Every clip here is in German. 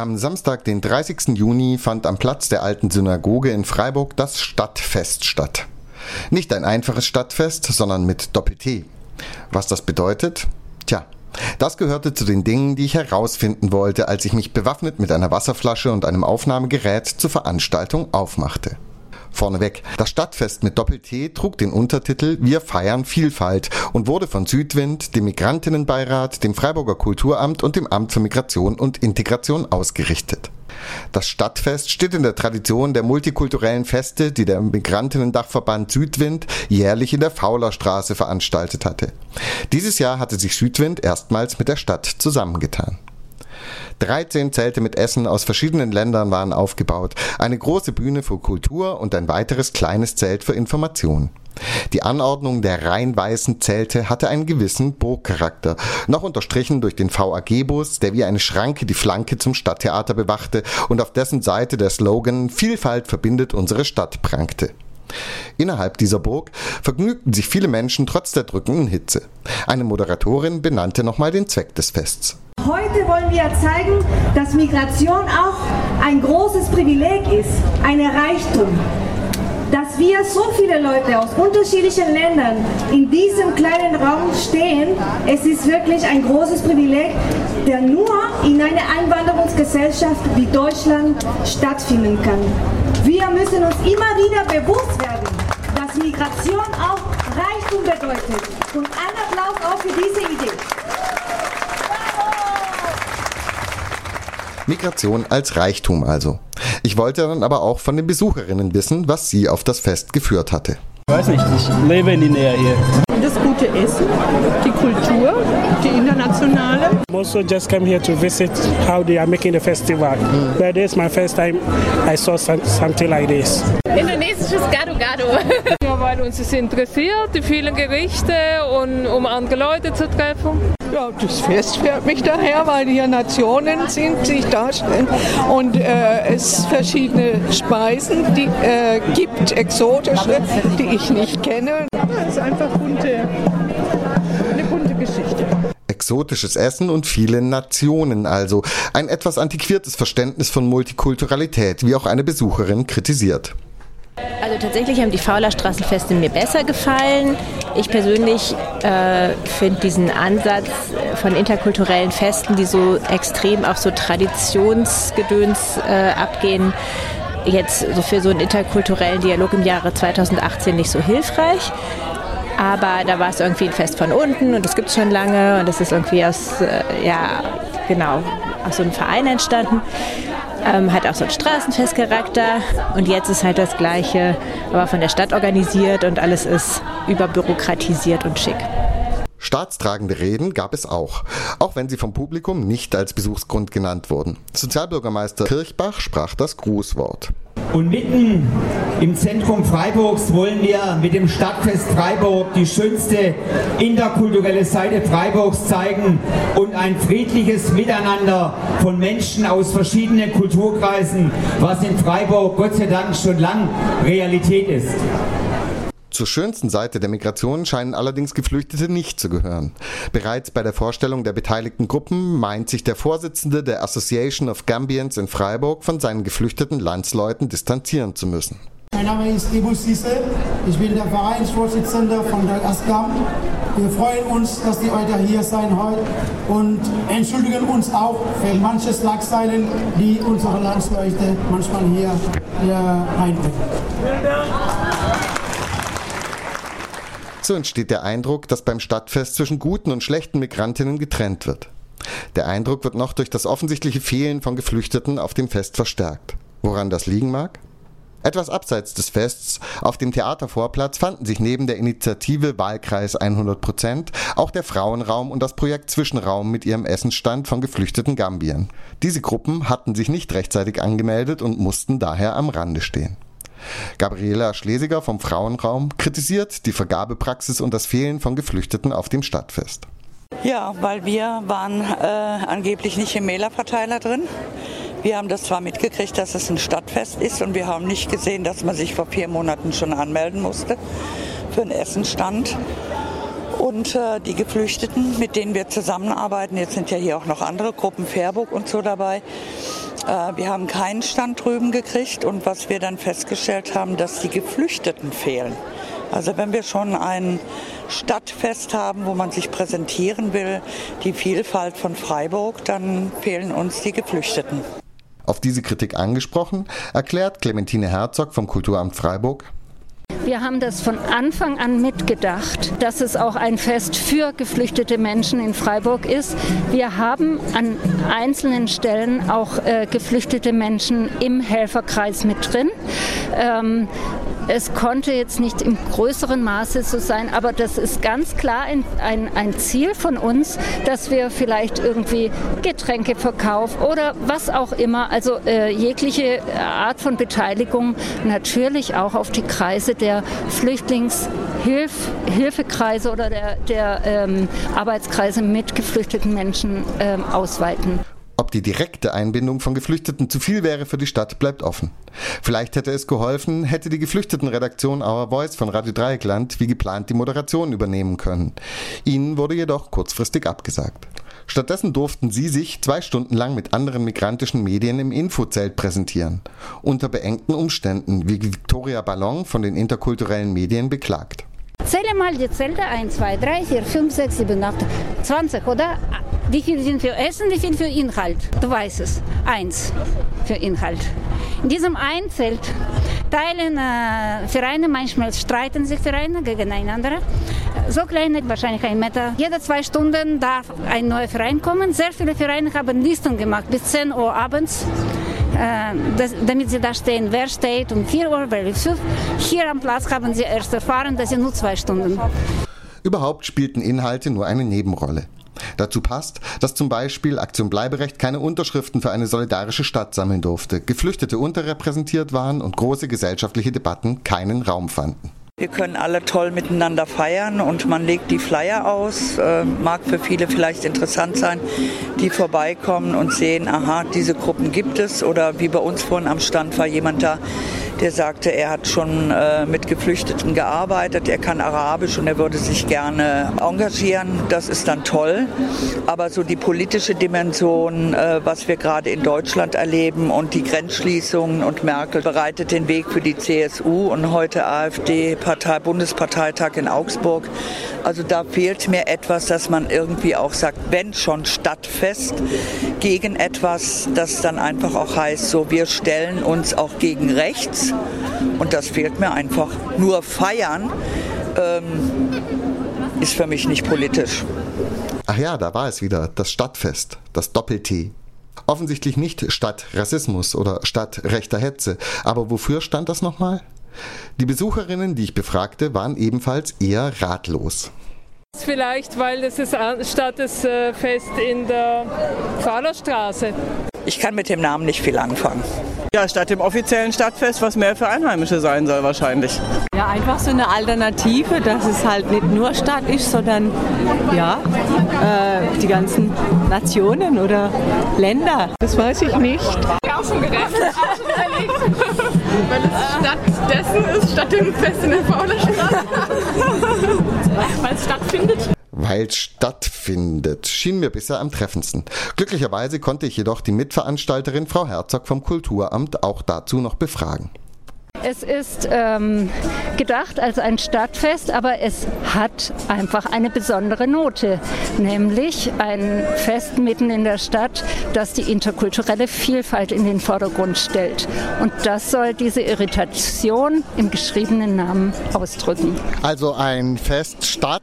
Am Samstag, den 30. Juni, fand am Platz der alten Synagoge in Freiburg das Stadtfest statt. Nicht ein einfaches Stadtfest, sondern mit Doppel-T. Was das bedeutet? Tja, das gehörte zu den Dingen, die ich herausfinden wollte, als ich mich bewaffnet mit einer Wasserflasche und einem Aufnahmegerät zur Veranstaltung aufmachte. Vorneweg, das Stadtfest mit Doppel-T trug den Untertitel Wir feiern Vielfalt und wurde von Südwind, dem Migrantinnenbeirat, dem Freiburger Kulturamt und dem Amt für Migration und Integration ausgerichtet. Das Stadtfest steht in der Tradition der multikulturellen Feste, die der Migrantinnendachverband Südwind jährlich in der Faulerstraße veranstaltet hatte. Dieses Jahr hatte sich Südwind erstmals mit der Stadt zusammengetan. 13 Zelte mit Essen aus verschiedenen Ländern waren aufgebaut, eine große Bühne für Kultur und ein weiteres kleines Zelt für Information. Die Anordnung der rein weißen Zelte hatte einen gewissen Burgcharakter, noch unterstrichen durch den VAG-Bus, der wie eine Schranke die Flanke zum Stadttheater bewachte und auf dessen Seite der Slogan Vielfalt verbindet unsere Stadt prangte. Innerhalb dieser Burg vergnügten sich viele Menschen trotz der drückenden Hitze. Eine Moderatorin benannte nochmal den Zweck des Fests. Heute wollen wir zeigen, dass Migration auch ein großes Privileg ist, ein Reichtum. Dass wir so viele Leute aus unterschiedlichen Ländern in diesem kleinen Raum stehen, es ist wirklich ein großes Privileg, der nur in einer Einwanderungsgesellschaft wie Deutschland stattfinden kann. Wir müssen uns immer wieder bewusst werden, dass Migration auch Reichtum bedeutet. Und ein Applaus auch für diese Idee. Migration als Reichtum also. Ich wollte dann aber auch von den Besucherinnen wissen, was sie auf das Fest geführt hatte. Ich weiß nicht, ich lebe in der Nähe hier. Das gute Essen, die Kultur, die internationale. I also just came here to visit how they are making the festival. Mm. But this is my first time I saw some, something like this. Indonesisches Gado Gado. Ja, weil uns es interessiert, die vielen Gerichte und um andere Leute zu treffen. Ja, das Fest fährt mich daher, weil hier Nationen sind, sich darstellen und äh, es verschiedene Speisen die, äh, gibt, exotische, die ich nicht kenne. Es ist einfach bunte, eine bunte Geschichte. Exotisches Essen und viele Nationen also. Ein etwas antiquiertes Verständnis von Multikulturalität, wie auch eine Besucherin kritisiert. Also tatsächlich haben die Faulerstraßenfeste mir besser gefallen. Ich persönlich äh, finde diesen Ansatz von interkulturellen Festen, die so extrem auf so Traditionsgedöns äh, abgehen, jetzt so für so einen interkulturellen Dialog im Jahre 2018 nicht so hilfreich. Aber da war es irgendwie ein Fest von unten und das gibt es schon lange und das ist irgendwie aus, äh, ja, genau, aus so einem Verein entstanden. Ähm, hat auch so einen Straßenfestcharakter und jetzt ist halt das Gleiche, aber von der Stadt organisiert und alles ist überbürokratisiert und schick. Staatstragende Reden gab es auch, auch wenn sie vom Publikum nicht als Besuchsgrund genannt wurden. Sozialbürgermeister Kirchbach sprach das Grußwort. Und mitten im Zentrum Freiburgs wollen wir mit dem Stadtfest Freiburg die schönste interkulturelle Seite Freiburgs zeigen und ein friedliches Miteinander von Menschen aus verschiedenen Kulturkreisen, was in Freiburg Gott sei Dank schon lang Realität ist. Zur schönsten Seite der Migration scheinen allerdings Geflüchtete nicht zu gehören. Bereits bei der Vorstellung der beteiligten Gruppen meint sich der Vorsitzende der Association of Gambians in Freiburg von seinen geflüchteten Landsleuten distanzieren zu müssen. Mein Name ist Ibu Sisse, ich bin der Vereinsvorsitzende von der ASGAM. Wir freuen uns, dass die heute hier sein heute und entschuldigen uns auch für manche Schlagzeilen, die unsere Landsleute manchmal hier einbringen. So entsteht der Eindruck, dass beim Stadtfest zwischen guten und schlechten Migrantinnen getrennt wird. Der Eindruck wird noch durch das offensichtliche Fehlen von Geflüchteten auf dem Fest verstärkt. Woran das liegen mag? Etwas abseits des Fests, auf dem Theatervorplatz fanden sich neben der Initiative Wahlkreis 100% auch der Frauenraum und das Projekt Zwischenraum mit ihrem Essensstand von geflüchteten Gambiern. Diese Gruppen hatten sich nicht rechtzeitig angemeldet und mussten daher am Rande stehen. Gabriela Schlesiger vom Frauenraum kritisiert die Vergabepraxis und das Fehlen von Geflüchteten auf dem Stadtfest. Ja, weil wir waren äh, angeblich nicht im Mailerverteiler drin. Wir haben das zwar mitgekriegt, dass es ein Stadtfest ist und wir haben nicht gesehen, dass man sich vor vier Monaten schon anmelden musste für einen Essenstand. Und äh, die Geflüchteten, mit denen wir zusammenarbeiten, jetzt sind ja hier auch noch andere Gruppen, Fairburg und so dabei, Äh, wir haben keinen Stand drüben gekriegt und was wir dann festgestellt haben, dass die Geflüchteten fehlen. Also wenn wir schon ein Stadtfest haben, wo man sich präsentieren will, die Vielfalt von Freiburg, dann fehlen uns die Geflüchteten. Auf diese Kritik angesprochen, erklärt Clementine Herzog vom Kulturamt Freiburg. Wir haben das von Anfang an mitgedacht, dass es auch ein Fest für geflüchtete Menschen in Freiburg ist. Wir haben an einzelnen Stellen auch äh, geflüchtete Menschen im Helferkreis mit drin. Ähm, es konnte jetzt nicht im größeren Maße so sein, aber das ist ganz klar ein, ein, ein Ziel von uns, dass wir vielleicht irgendwie Getränkeverkauf oder was auch immer, also äh, jegliche Art von Beteiligung natürlich auch auf die Kreise der Flüchtlingshilfekreise oder der, der ähm, Arbeitskreise mit geflüchteten Menschen ähm, ausweiten. Ob die direkte Einbindung von Geflüchteten zu viel wäre für die Stadt, bleibt offen. Vielleicht hätte es geholfen, hätte die Geflüchtetenredaktion Our Voice von Radio Dreieckland wie geplant die Moderation übernehmen können. Ihnen wurde jedoch kurzfristig abgesagt. Stattdessen durften sie sich zwei Stunden lang mit anderen migrantischen Medien im Infozelt präsentieren. Unter beengten Umständen, wie Victoria Ballon von den interkulturellen Medien beklagt. Zähle mal die Zelte 1, 2, 3, 4, 5, 6, 7, 8, 20, oder? Wie viel sind für Essen, wie viel für Inhalt? Du weißt es. Eins für Inhalt. In diesem einen Zelt teilen äh, Vereine, manchmal streiten sich Vereine gegeneinander. So kleine, wahrscheinlich ein Meter. Jede zwei Stunden darf ein neuer Verein kommen. Sehr viele Vereine haben Listen gemacht bis 10 Uhr abends. Äh, das, damit sie da stehen, wer steht um 4 Uhr, wer ist Hier am Platz haben sie erst erfahren, dass sie nur zwei Stunden. Überhaupt spielten Inhalte nur eine Nebenrolle. Dazu passt, dass zum Beispiel Aktion Bleiberecht keine Unterschriften für eine solidarische Stadt sammeln durfte, Geflüchtete unterrepräsentiert waren und große gesellschaftliche Debatten keinen Raum fanden. Wir können alle toll miteinander feiern und man legt die Flyer aus. Äh, mag für viele vielleicht interessant sein, die vorbeikommen und sehen, aha, diese Gruppen gibt es. Oder wie bei uns vorhin am Stand war jemand da, der sagte, er hat schon äh, mit Geflüchteten gearbeitet, er kann Arabisch und er würde sich gerne engagieren. Das ist dann toll. Aber so die politische Dimension, äh, was wir gerade in Deutschland erleben und die Grenzschließungen und Merkel bereitet den Weg für die CSU und heute AfD Partei, Bundesparteitag in Augsburg. Also da fehlt mir etwas, dass man irgendwie auch sagt, wenn schon Stadtfest gegen etwas, das dann einfach auch heißt, so wir stellen uns auch gegen rechts und das fehlt mir einfach. Nur feiern ähm, ist für mich nicht politisch. Ach ja, da war es wieder, das Stadtfest, das Doppel-T. Offensichtlich nicht statt Rassismus oder statt rechter Hetze. Aber wofür stand das nochmal? Die Besucherinnen, die ich befragte, waren ebenfalls eher ratlos. Vielleicht, weil es ist Stadtfest in der Fahlerstraße. Ich kann mit dem Namen nicht viel anfangen. Ja, statt dem offiziellen Stadtfest, was mehr für Einheimische sein soll wahrscheinlich. Ja, einfach so eine Alternative, dass es halt nicht nur Stadt ist, sondern ja, äh, die ganzen Nationen oder Länder. Das weiß ich nicht. Ich auch schon gedacht, auch schon überlegt. Weil es stattdessen ist, statt dem Fest in der Faulerstraße. Es stattfindet, schien mir bisher am treffendsten. Glücklicherweise konnte ich jedoch die Mitveranstalterin Frau Herzog vom Kulturamt auch dazu noch befragen. Es ist ähm, gedacht als ein Stadtfest, aber es hat einfach eine besondere Note, nämlich ein Fest mitten in der Stadt, das die interkulturelle Vielfalt in den Vordergrund stellt. Und das soll diese Irritation im geschriebenen Namen ausdrücken. Also ein Fest Stadt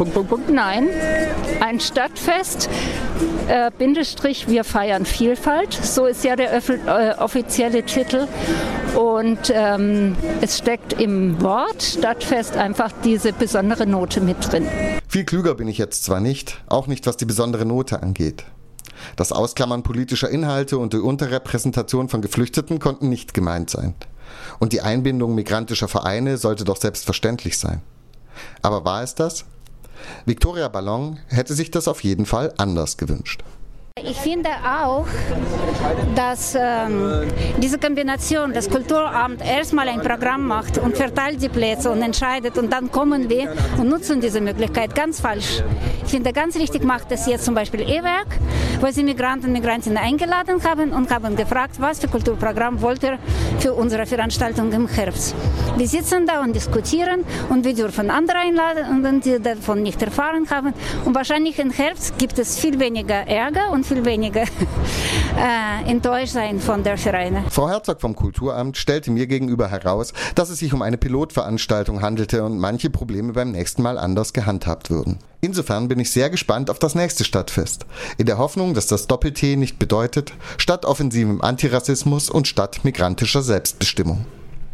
Punkt, Punkt, Punkt. Nein, ein Stadtfest, äh, Bindestrich, wir feiern Vielfalt. So ist ja der äh, offizielle Titel. Und ähm, es steckt im Wort Stadtfest einfach diese besondere Note mit drin. Viel klüger bin ich jetzt zwar nicht, auch nicht was die besondere Note angeht. Das Ausklammern politischer Inhalte und die Unterrepräsentation von Geflüchteten konnten nicht gemeint sein. Und die Einbindung migrantischer Vereine sollte doch selbstverständlich sein. Aber war es das? Victoria Ballon hätte sich das auf jeden Fall anders gewünscht. Ich finde auch, dass ähm, diese Kombination, das Kulturamt erstmal ein Programm macht und verteilt die Plätze und entscheidet und dann kommen wir und nutzen diese Möglichkeit, ganz falsch. Ich finde, ganz richtig macht es jetzt zum Beispiel E-Werk, wo sie Migranten und Migrantinnen eingeladen haben und haben gefragt, was für Kulturprogramm wollt ihr für unsere Veranstaltung im Herbst. Wir sitzen da und diskutieren und wir dürfen andere einladen die davon nicht erfahren haben. Und wahrscheinlich im Herbst gibt es viel weniger Ärger und viel weniger äh, enttäuscht von der Vereine. Frau Herzog vom Kulturamt stellte mir gegenüber heraus, dass es sich um eine Pilotveranstaltung handelte und manche Probleme beim nächsten Mal anders gehandhabt würden. Insofern bin ich sehr gespannt auf das nächste Stadtfest, in der Hoffnung, dass das Doppel-T nicht bedeutet Stadtoffensivem Antirassismus und Stadt migrantischer Selbstbestimmung.